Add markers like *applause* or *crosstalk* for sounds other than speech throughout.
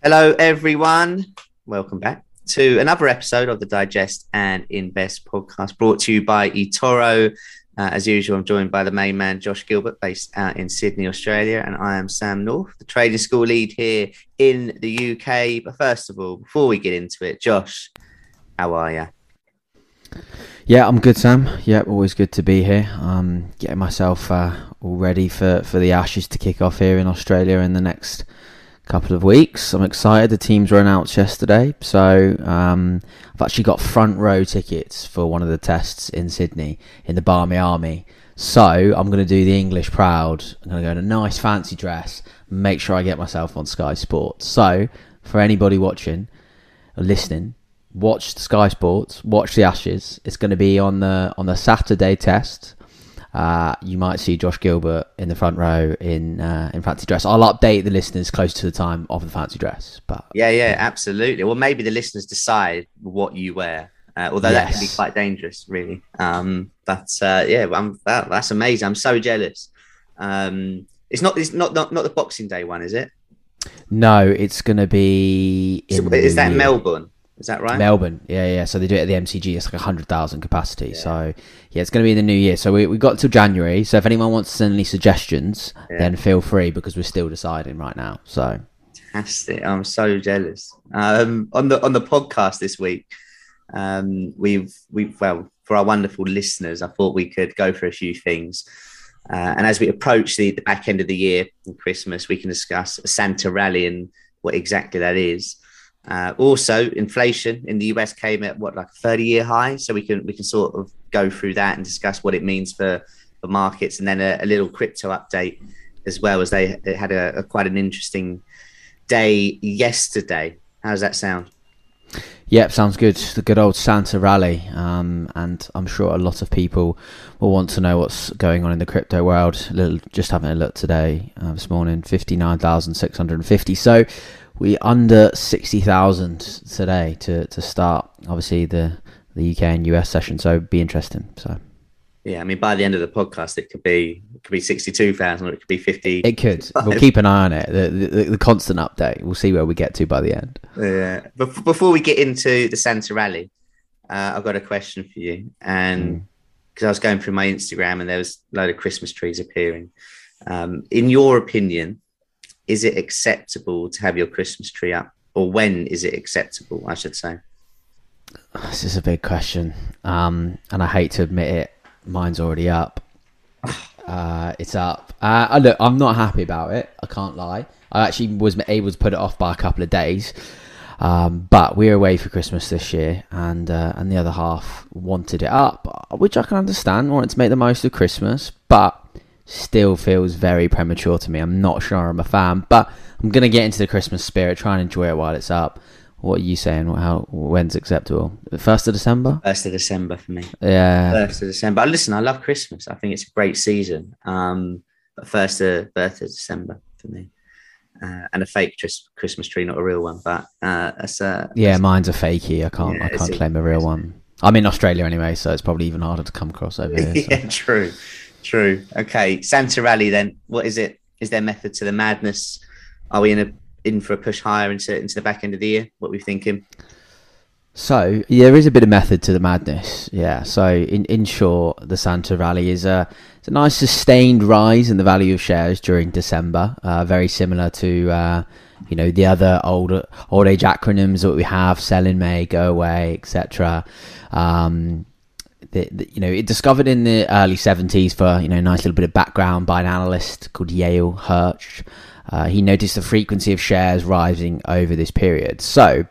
Hello, everyone. Welcome back to another episode of the Digest and Invest podcast brought to you by eToro. Uh, as usual, I'm joined by the main man, Josh Gilbert, based out in Sydney, Australia, and I am Sam North, the trading school lead here in the UK. But first of all, before we get into it, Josh, how are you? Yeah, I'm good, Sam. Yeah, always good to be here. Um, getting myself uh, all ready for, for the Ashes to kick off here in Australia in the next couple of weeks. I'm excited. The teams were announced yesterday, so um, I've actually got front row tickets for one of the tests in Sydney in the Barmy Army. So I'm going to do the English proud. I'm going to go in a nice fancy dress, make sure I get myself on Sky Sports. So for anybody watching or listening, watch Sky Sports, watch the Ashes. It's going to be on the on the Saturday test uh, you might see Josh Gilbert in the front row in uh, in fancy dress. I'll update the listeners close to the time of the fancy dress. But yeah, yeah, absolutely. Well, maybe the listeners decide what you wear. Uh, although yes. that can be quite dangerous, really. Um, but uh, yeah, I'm, that, that's amazing. I'm so jealous. Um, it's not it's not, not not the Boxing Day one, is it? No, it's going to be. So, is that Melbourne? Is that right? Melbourne, yeah, yeah. So they do it at the MCG. It's like hundred thousand capacity. Yeah. So yeah, it's going to be in the new year. So we we got till January. So if anyone wants to send any suggestions, yeah. then feel free because we're still deciding right now. So fantastic! I'm so jealous. Um, on the on the podcast this week, um, we've we well for our wonderful listeners, I thought we could go for a few things. Uh, and as we approach the, the back end of the year and Christmas, we can discuss a Santa rally and what exactly that is. Uh, also, inflation in the US came at what like a 30 year high, so we can we can sort of go through that and discuss what it means for for markets, and then a, a little crypto update as well as they, had a, a, quite an interesting day yesterday. How does that sound? Yep, sounds good. The good old Santa rally, um, and I'm sure a lot of people will want to know what's going on in the crypto world. Little, just having a look today, uh, this morning, fifty nine thousand six hundred and fifty. So we under 60,000 today to, to start obviously the the UK and US session so be interesting so. Yeah I mean by the end of the podcast it could be it could be 62,000 or it could be 50 it could. 55. we'll keep an eye on it. The, the, the, constant update. We'll see where we get to by the end. Yeah. But before we get into the Santa rally uh, I've got a question for you and because mm. I was going through my Instagram and there was a load of Christmas trees appearing. Um, in your opinion is it acceptable to have your Christmas tree up, or when is it acceptable? I should say. This is a big question, um, and I hate to admit it. Mine's already up. *sighs* Uh, it's up. Uh, look, I'm not happy about it. I can't lie. I actually was able to put it off by a couple of days. Um, but we're away for Christmas this year, and uh, and the other half wanted it up, which I can understand. Wanted to make the most of Christmas, but still feels very premature to me. I'm not sure I'm a fan, but I'm gonna get into the Christmas spirit, try and enjoy it while it's up. What are you saying? How when's acceptable? First of December. First of December for me. Yeah. First of December. But listen, I love Christmas. I think it's a great season. Um, but first of birth of December for me. Uh, and a fake Christmas tree, not a real one. But uh, that's uh, yeah, that's, mine's a fakey. I can't, yeah, I can't claim a real one. I'm in Australia anyway, so it's probably even harder to come across over here. *laughs* yeah, true. True. Okay. Santa Rally then. What is it? Is there method to the madness? Are we in a in for a push higher into into the back end of the year? What are we thinking? So there is a bit of method to the madness, yeah. So in in short, the Santa Rally is a it's a nice sustained rise in the value of shares during December, uh, very similar to uh, you know the other old old age acronyms that we have: sell in May, go away, etc. Um, the, the, you know, it discovered in the early 70s for, you know, a nice little bit of background by an analyst called Yale Hirsch. Uh, he noticed the frequency of shares rising over this period. So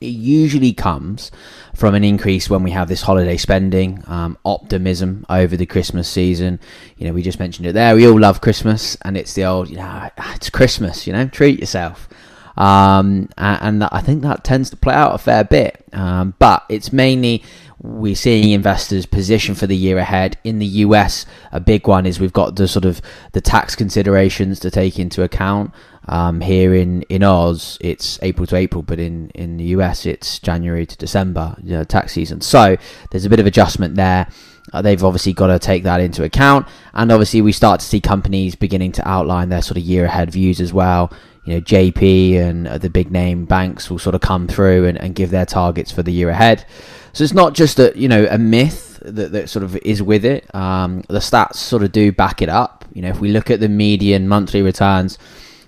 it usually comes from an increase when we have this holiday spending, um, optimism over the Christmas season. You know, we just mentioned it there. We all love Christmas, and it's the old, you know, it's Christmas. You know, treat yourself. Um, and, and, I think that tends to play out a fair bit. Um, but it's mainly we're seeing investors position for the year ahead. In the US, a big one is we've got the sort of the tax considerations to take into account. Um, here in, in Oz, it's April to April, but in, in the US, it's January to December, you know, tax season. So there's a bit of adjustment there. Uh, they've obviously got to take that into account. And obviously, we start to see companies beginning to outline their sort of year ahead views as well. You know, JP and the big name banks will sort of come through and, and give their targets for the year ahead. So it's not just a, you know, a myth that, that sort of is with it. Um, the stats sort of do back it up. You know, if we look at the median monthly returns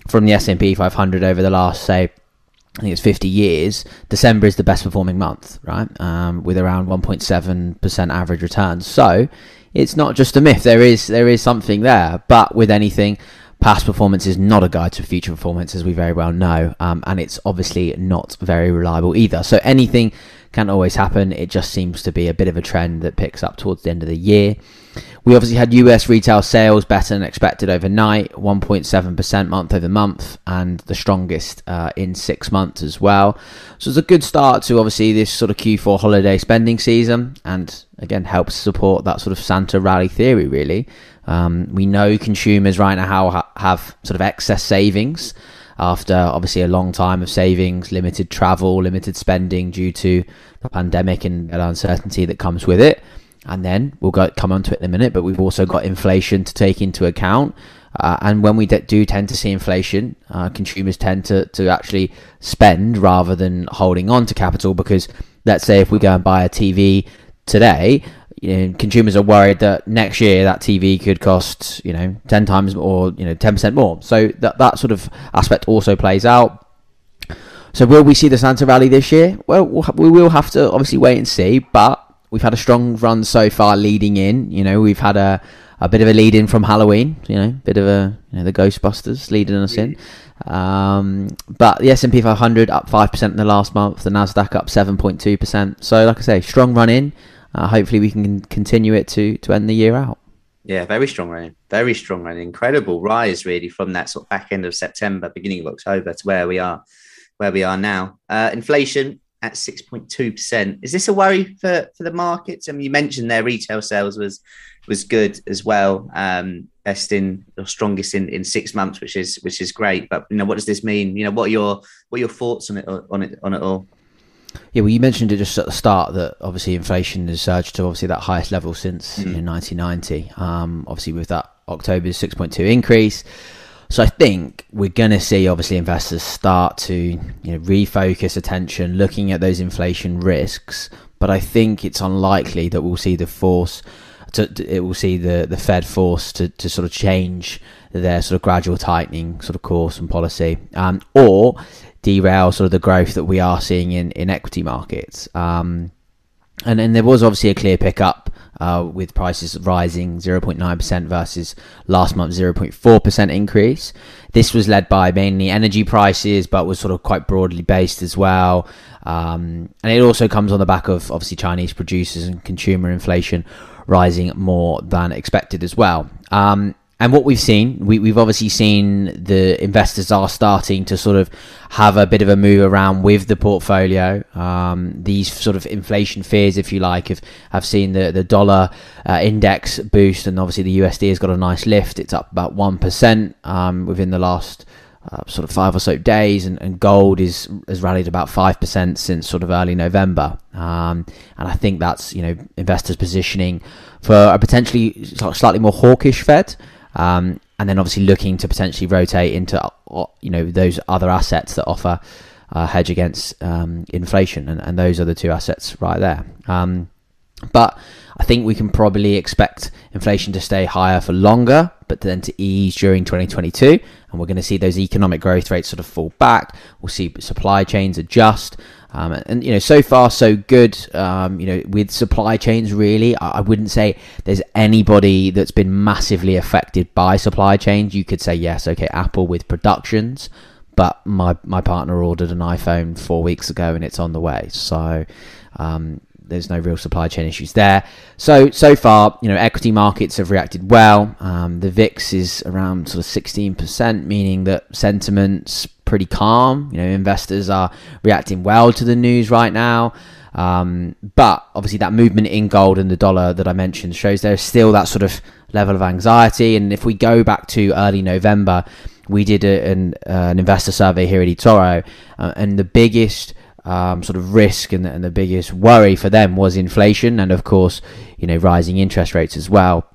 from the S&P 500 over the last, say, I think it's 50 years, December is the best performing month, right? Um, with around 1.7% average returns. So it's not just a myth. There is there is something there. But with anything, past performance is not a guide to future performance, as we very well know, um, and it's obviously not very reliable either. So anything can always happen. It just seems to be a bit of a trend that picks up towards the end of the year. We obviously had US retail sales better than expected overnight, 1.7% month over month, and the strongest uh, in six months as well. So it's a good start to obviously this sort of Q4 holiday spending season, and again helps support that sort of Santa rally theory. Really, um, we know consumers right now have sort of excess savings after obviously a long time of savings, limited travel, limited spending due to the pandemic and the uncertainty that comes with it. And then we'll go, come on to it in a minute, but we've also got inflation to take into account. Uh, and when we do tend to see inflation, uh, consumers tend to, to actually spend rather than holding on to capital because let's say if we go and buy a TV today, you know, consumers are worried that next year that TV could cost, you know, 10 times or, you know, 10% more. So that, that sort of aspect also plays out. So will we see the Santa Rally this year? Well, we will have to obviously wait and see, but we've had a strong run so far leading in. You know, we've had a, a bit of a lead in from Halloween, you know, bit of a, you know, the Ghostbusters leading us in. Um, but the S&P 500 up 5% in the last month, the Nasdaq up 7.2%. So like I say, strong run in uh, hopefully we can continue it to to end the year out. Yeah, very strong running, very strong running, incredible rise really from that sort of back end of September, beginning of October to where we are, where we are now. Uh, inflation at six point two percent. Is this a worry for for the markets? I mean, you mentioned their retail sales was was good as well, um, best in or strongest in, in six months, which is which is great. But you know, what does this mean? You know, what are your what are your thoughts on it on it on it all? Yeah, well, you mentioned it just at the start that obviously inflation has surged to obviously that highest level since mm. you know, 1990. Um, obviously, with that October's 6.2 increase. So I think we're going to see obviously investors start to you know, refocus attention, looking at those inflation risks. But I think it's unlikely that we'll see the force. To, it will see the, the Fed force to, to sort of change their sort of gradual tightening sort of course and policy, um, or derail sort of the growth that we are seeing in, in equity markets. Um, and then there was obviously a clear pickup uh, with prices rising 0.9% versus last month's 0.4% increase. This was led by mainly energy prices, but was sort of quite broadly based as well. Um, and it also comes on the back of obviously Chinese producers and consumer inflation rising more than expected as well. Um, and what we've seen, we, have obviously seen the investors are starting to sort of have a bit of a move around with the portfolio. Um, these sort of inflation fears, if you like, have, have seen the, the dollar uh, index boost, and obviously the USD has got a nice lift. It's up about 1% um, within the last uh, sort of five or so days, and, and, gold is has rallied about five percent since sort of early November, um, and I think that's you know investors positioning for a potentially slightly more hawkish Fed. Um, and then obviously looking to potentially rotate into uh, you know those other assets that offer uh, hedge against um, inflation, and, and, those are the two assets right there. Um, but I think we can probably expect inflation to stay higher for longer, but then to ease during 2022. And we're going to see those economic growth rates sort of fall back. We'll see supply chains adjust. Um, and you know, so far so good. Um, you know, with supply chains, really, I, I, wouldn't say there's anybody that's been massively affected by supply chains. You could say yes, okay, Apple with productions, but my my partner ordered an iPhone four weeks ago and it's on the way. So. Um, there's no real supply chain issues there. So so far, you know, equity markets have reacted well. Um, the VIX is around sort of 16%, meaning that sentiments pretty calm. You know, investors are reacting well to the news right now. Um, but obviously, that movement in gold and the dollar that I mentioned shows there's still that sort of level of anxiety. And if we go back to early November, we did a, an, uh, an investor survey here at eToro, uh, and the biggest um, sort of risk and, and the biggest worry for them was inflation, and of course, you know, rising interest rates as well.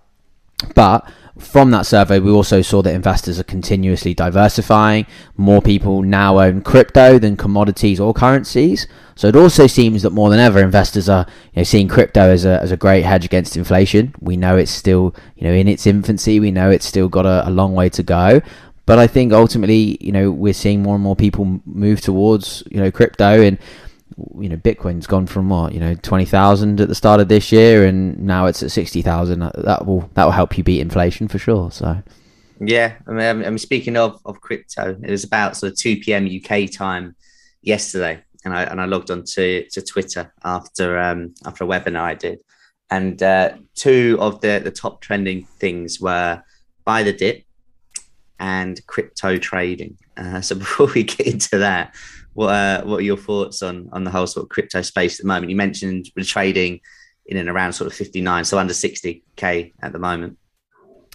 But from that survey, we also saw that investors are continuously diversifying. More people now own crypto than commodities or currencies. So it also seems that more than ever, investors are you know, seeing crypto as a, as a great hedge against inflation. We know it's still you know in its infancy. We know it's still got a, a long way to go. But I think ultimately, you know, we're seeing more and more people move towards you know crypto and you know bitcoin's gone from what you know 20,000 at the start of this year and now it's at 60,000 that will that will help you beat inflation for sure so yeah I mean, I'm speaking of of crypto it was about sort of 2 p.m. UK time yesterday and I and I logged on to to Twitter after um after a webinar I did and uh, two of the the top trending things were buy the dip and crypto trading uh, so *laughs* before we get into that what uh, what are your thoughts on on the whole sort of crypto space at the moment? You mentioned we're trading in and around sort of 59, so under 60k at the moment.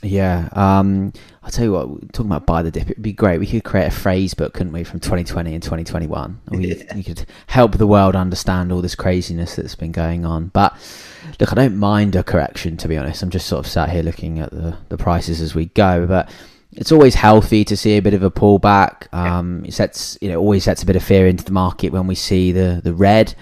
Yeah, um, I'll tell you what. Talking about buy the dip, it'd be great. We could create a phrase book, couldn't we, from 2020 and 2021? We, yeah. we could help the world understand all this craziness that's been going on. But look, I don't mind a correction, to be honest. I'm just sort of sat here looking at the the prices as we go, but it's always healthy to see a bit of a pullback. Um, it sets, you know, always sets a bit of fear into the market when we see the the red,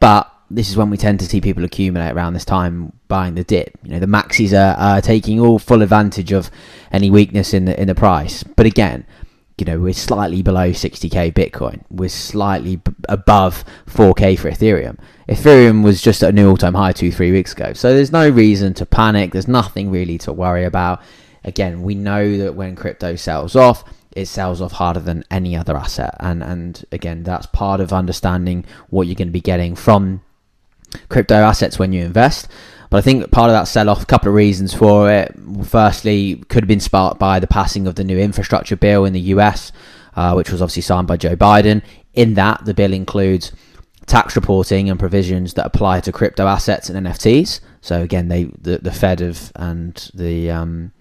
but this is when we tend to see people accumulate around this time buying the dip. You know, the maxis are, are taking all full advantage of any weakness in the in the price. But again, you know, we're slightly below 60k Bitcoin. We're slightly b- above 4k for Ethereum. Ethereum was just at a new all-time high two three weeks ago. So there's no reason to panic. There's nothing really to worry about again, we know that when crypto sells off, it sells off harder than any other asset. And and again, that's part of understanding what you're going to be getting from crypto assets when you invest. But I think part of that sell off, a couple of reasons for it. Firstly, could have been sparked by the passing of the new infrastructure bill in the US, uh, which was obviously signed by Joe Biden. In that, the bill includes tax reporting and provisions that apply to crypto assets and NFTs. So again, they the, the Fed of and the um,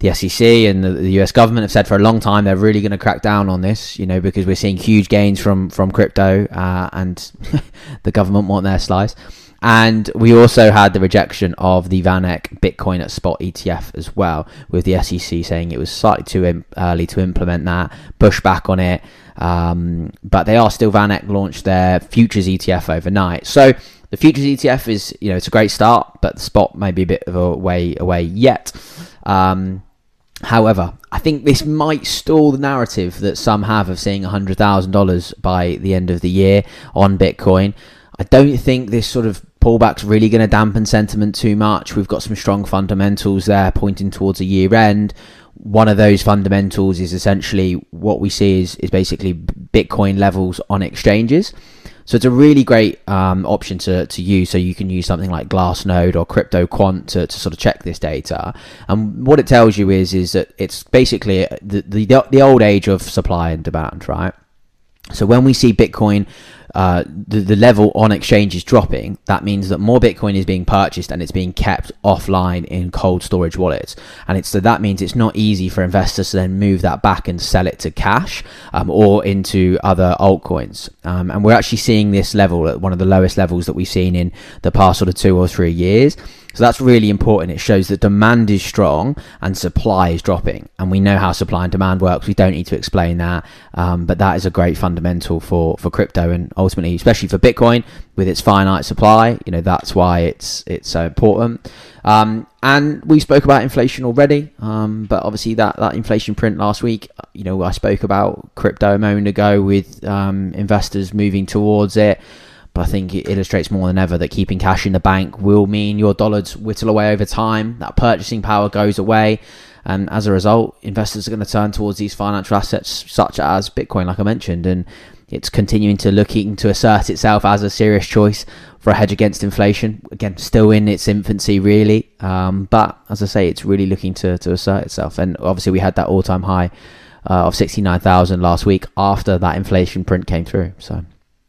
the SEC and the, the, US government have said for a long time they're really going to crack down on this, you know, because we're seeing huge gains from from crypto uh, and *laughs* the government want their slice. And we also had the rejection of the VanEck Bitcoin at spot ETF as well, with the SEC saying it was slightly too early to implement that, push back on it. Um, but they are still VanEck launched their futures ETF overnight. So the futures ETF is, you know, it's a great start, but the spot may be a bit of a way away yet. Um, However, I think this might stall the narrative that some have of seeing $100,000 by the end of the year on Bitcoin. I don't think this sort of pullback's really going to dampen sentiment too much. We've got some strong fundamentals there pointing towards a year end. One of those fundamentals is essentially what we see is, is basically Bitcoin levels on exchanges. So it's a really great um, option to, to use. So you can use something like Glassnode or CryptoQuant to, to sort of check this data. And what it tells you is is that it's basically the, the, the old age of supply and demand, right? So when we see Bitcoin uh, the, the level on exchange is dropping, that means that more Bitcoin is being purchased and it's being kept offline in cold storage wallets. And it's so that means it's not easy for investors to then move that back and sell it to cash um, or into other altcoins. Um, and we're actually seeing this level at one of the lowest levels that we've seen in the past sort of two or three years. So that's really important. It shows that demand is strong and supply is dropping. And we know how supply and demand works. We don't need to explain that. Um, but that is a great fundamental for, for crypto and ultimately, especially for Bitcoin with its finite supply. You know, that's why it's, it's so important. Um, and we spoke about inflation already. Um, but obviously that, that inflation print last week, you know, I spoke about crypto a moment ago with um, investors moving towards it. I think it illustrates more than ever that keeping cash in the bank will mean your dollars whittle away over time. That purchasing power goes away. And as a result, investors are going to turn towards these financial assets such as Bitcoin, like I mentioned. And it's continuing to looking to assert itself as a serious choice for a hedge against inflation. Again, still in its infancy, really. Um, but as I say, it's really looking to, to assert itself. And obviously, we had that all time high uh, of 69,000 last week after that inflation print came through. So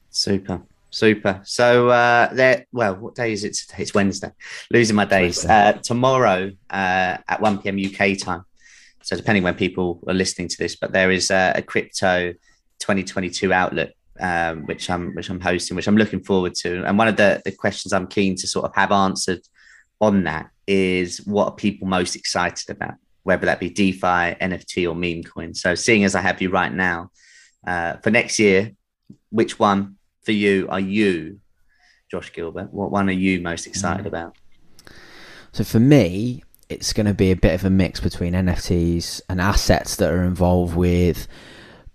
super. Super. So uh there well, what day is it today? It's Wednesday. Losing my days. Uh tomorrow uh at 1 p.m. UK time. So depending when people are listening to this, but there is a, a crypto 2022 outlet um, which I'm which I'm hosting, which I'm looking forward to. And one of the, the questions I'm keen to sort of have answered on that is what are people most excited about, whether that be DeFi, NFT, or meme coin. So seeing as I have you right now, uh, for next year, which one for you are you, Josh Gilbert? What one are you most excited mm. about? So for me, it's going to be a bit of a mix between NFTs and assets that are involved with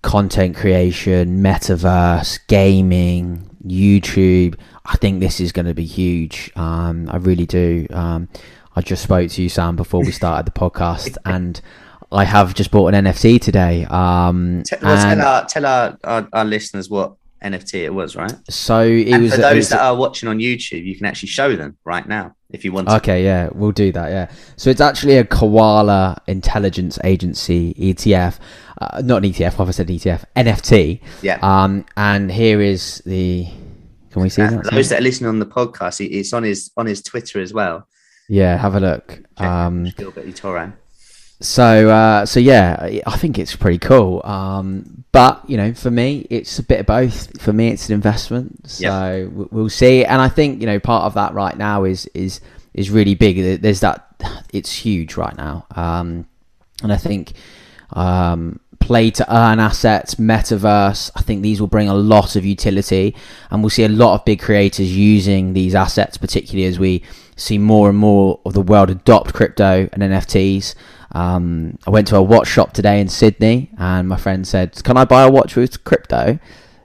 content creation, metaverse, gaming, YouTube. I think this is going to be huge. Um, I really do. Um, I just spoke to you, Sam, before we started the podcast, *laughs* and I have just bought an NFT today. Um, tell, well, tell, our, tell our, our, our listeners what NFT it was, right? So it and was for those was, that are watching on YouTube, you can actually show them right now if you want. To. Okay, yeah, we'll do that. Yeah, so it's actually a Koala Intelligence Agency ETF, uh, not an ETF. What I said ETF NFT. Yeah. Um, and here is the. Can we see uh, that? Those that are listening on the podcast, it's on his on his Twitter as well. Yeah, have a look. Check um, Gilbert Itoran. So, uh, so yeah, I think it's pretty cool. Um, but you know, for me, it's a bit of both. For me, it's an investment. So yep. we'll see. And I think you know, part of that right now is is is really big. There's that. It's huge right now. Um, and I think um, play to earn assets, metaverse. I think these will bring a lot of utility, and we'll see a lot of big creators using these assets, particularly as we see more and more of the world adopt crypto and NFTs. Um, I went to a watch shop today in Sydney, and my friend said, "Can I buy a watch with crypto?"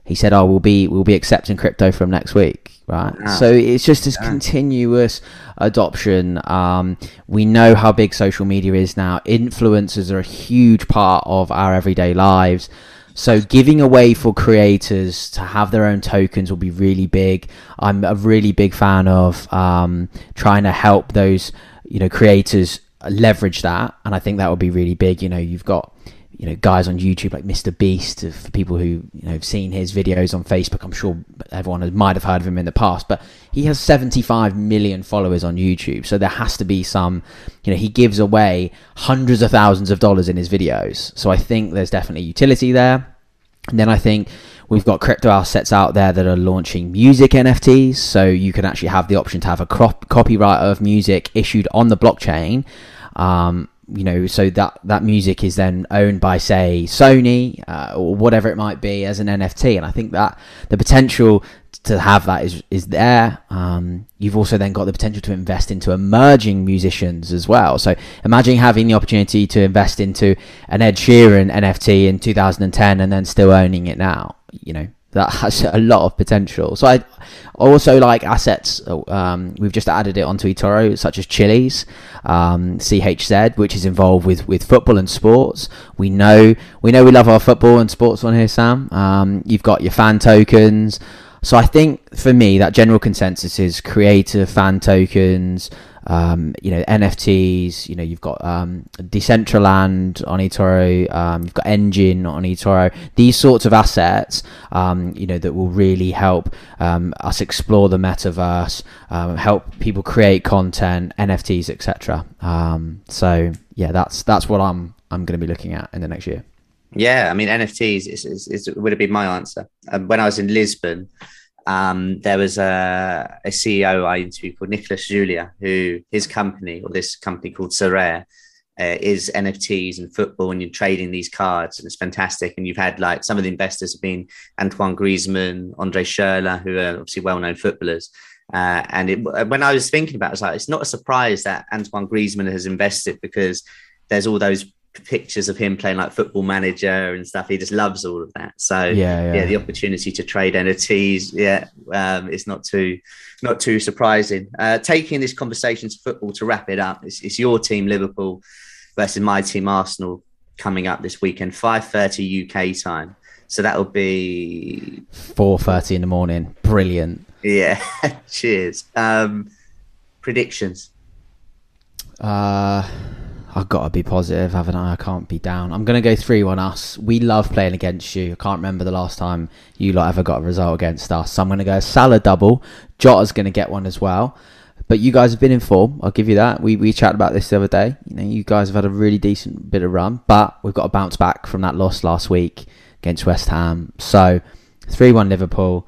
He said, "Oh, we'll be we'll be accepting crypto from next week." Right. Ah. So it's just this continuous adoption. Um, we know how big social media is now. Influencers are a huge part of our everyday lives. So giving away for creators to have their own tokens will be really big. I'm a really big fan of um, trying to help those you know creators leverage that, and I think that would be really big. You know, you've got you know guys on YouTube like Mr Beast uh, for people who you know have seen his videos on Facebook. I'm sure everyone might have heard of him in the past, but he has 75 million followers on YouTube. So there has to be some, you know, he gives away hundreds of thousands of dollars in his videos. So I think there's definitely utility there. And then I think we've got crypto assets out there that are launching music NFTs. So you can actually have the option to have a crop- copyright of music issued on the blockchain. Um, you know, so that that music is then owned by, say, Sony uh, or whatever it might be as an NFT, and I think that the potential to have that is is there. Um, you've also then got the potential to invest into emerging musicians as well. So imagine having the opportunity to invest into an Ed Sheeran NFT in 2010 and then still owning it now. You know, that has a lot of potential. So I also like assets. Um, we've just added it onto eToro, such as Chiliz, um, CHZ, which is involved with, with football and sports. We know we know we love our football and sports on here, Sam. Um, you've got your fan tokens. So I think for me that general consensus is creator fan tokens um, you know NFTs. You know you've got um, Decentraland on eToro. Um, you've got Enjin on eToro. These sorts of assets, um, you know, that will really help um, us explore the metaverse, um, help people create content, NFTs, etc. so yeah, that's that's what I'm I'm going to be looking at in the next year. Yeah, I mean NFTs is, is, is would have been my answer when I was in Lisbon um, there was a, a, CEO I interviewed called Nicolas Julia, who his company or this company called Sorare uh, is NFTs and football, and you're trading these cards, and it's fantastic. And you've had like some of the investors have been Antoine Griezmann, Andre Schurrle, who are obviously well-known footballers. Uh, and it, when I was thinking about it, it's like it's not a surprise that Antoine Griezmann has invested because there's all those pictures of him playing like football manager and stuff. He just loves all of that. So yeah, yeah, yeah the opportunity to trade NFTs, yeah, um, it's not too not too surprising. Uh, taking this conversation to football to wrap it up, it's, it's your team Liverpool versus my team Arsenal coming up this weekend, five thirty UK time. So that'll be four thirty in the morning. Brilliant. Yeah. *laughs* Cheers. Um, predictions. Uh I've got to be positive, haven't I? I can't be down. I'm going to go 3 1 us. We love playing against you. I can't remember the last time you lot ever got a result against us. So I'm going to go Salah double. Jota's going to get one as well. But you guys have been in form. I'll give you that. We we chatted about this the other day. You know, you guys have had a really decent bit of run, but we've got to bounce back from that loss last week against West Ham. So 3 1 Liverpool.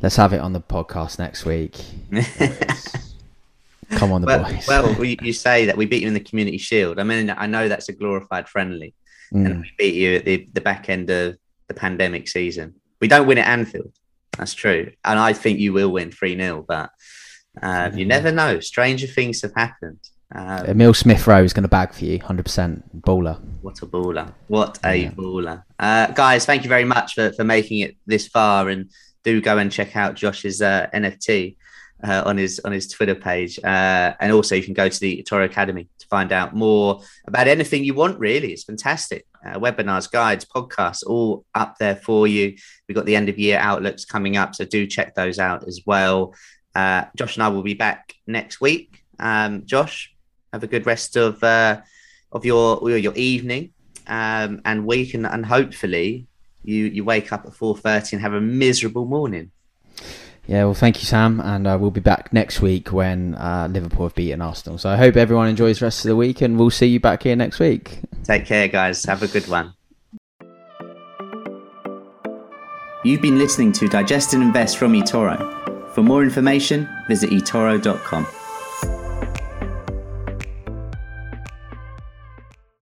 Let's have it on the podcast next week. *laughs* Come on, the well, boys. well, you say that we beat you in the Community Shield. I mean, I know that's a glorified friendly, mm. and we beat you at the, the back end of the pandemic season. We don't win at Anfield. That's true, and I think you will win three 0 But uh, you never know. Stranger things have happened. Um, Emile Smith Rowe is going to bag for you, hundred percent baller. What a baller! What a yeah. baller, uh, guys! Thank you very much for for making it this far, and do go and check out Josh's uh, NFT uh, on his on his Twitter page, uh, and also you can go to the eToro Academy to find out more about anything you want. Really, it's fantastic. Uh, webinars, guides, podcasts, all up there for you. We've got the end of year outlooks coming up, so do check those out as well. Uh, Josh and I will be back next week. Um, Josh, have a good rest of uh, of your your evening um, and week, and, and hopefully you you wake up at four thirty and have a miserable morning. Yeah, well, thank you, Sam, and uh, we'll be back next week when uh, Liverpool have beaten Arsenal. So I hope everyone enjoys the rest of the week, and we'll see you back here next week. Take care, guys. Have a good one. You've been listening to Digest and Invest from eToro. For more information, visit eToro.com.